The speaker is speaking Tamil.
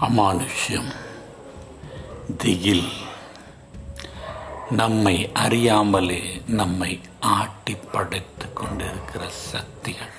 அமானுஷ்யம் திகில். நம்மை அறியாமலே நம்மை ஆட்டி படைத்து கொண்டிருக்கிற சக்திகள்.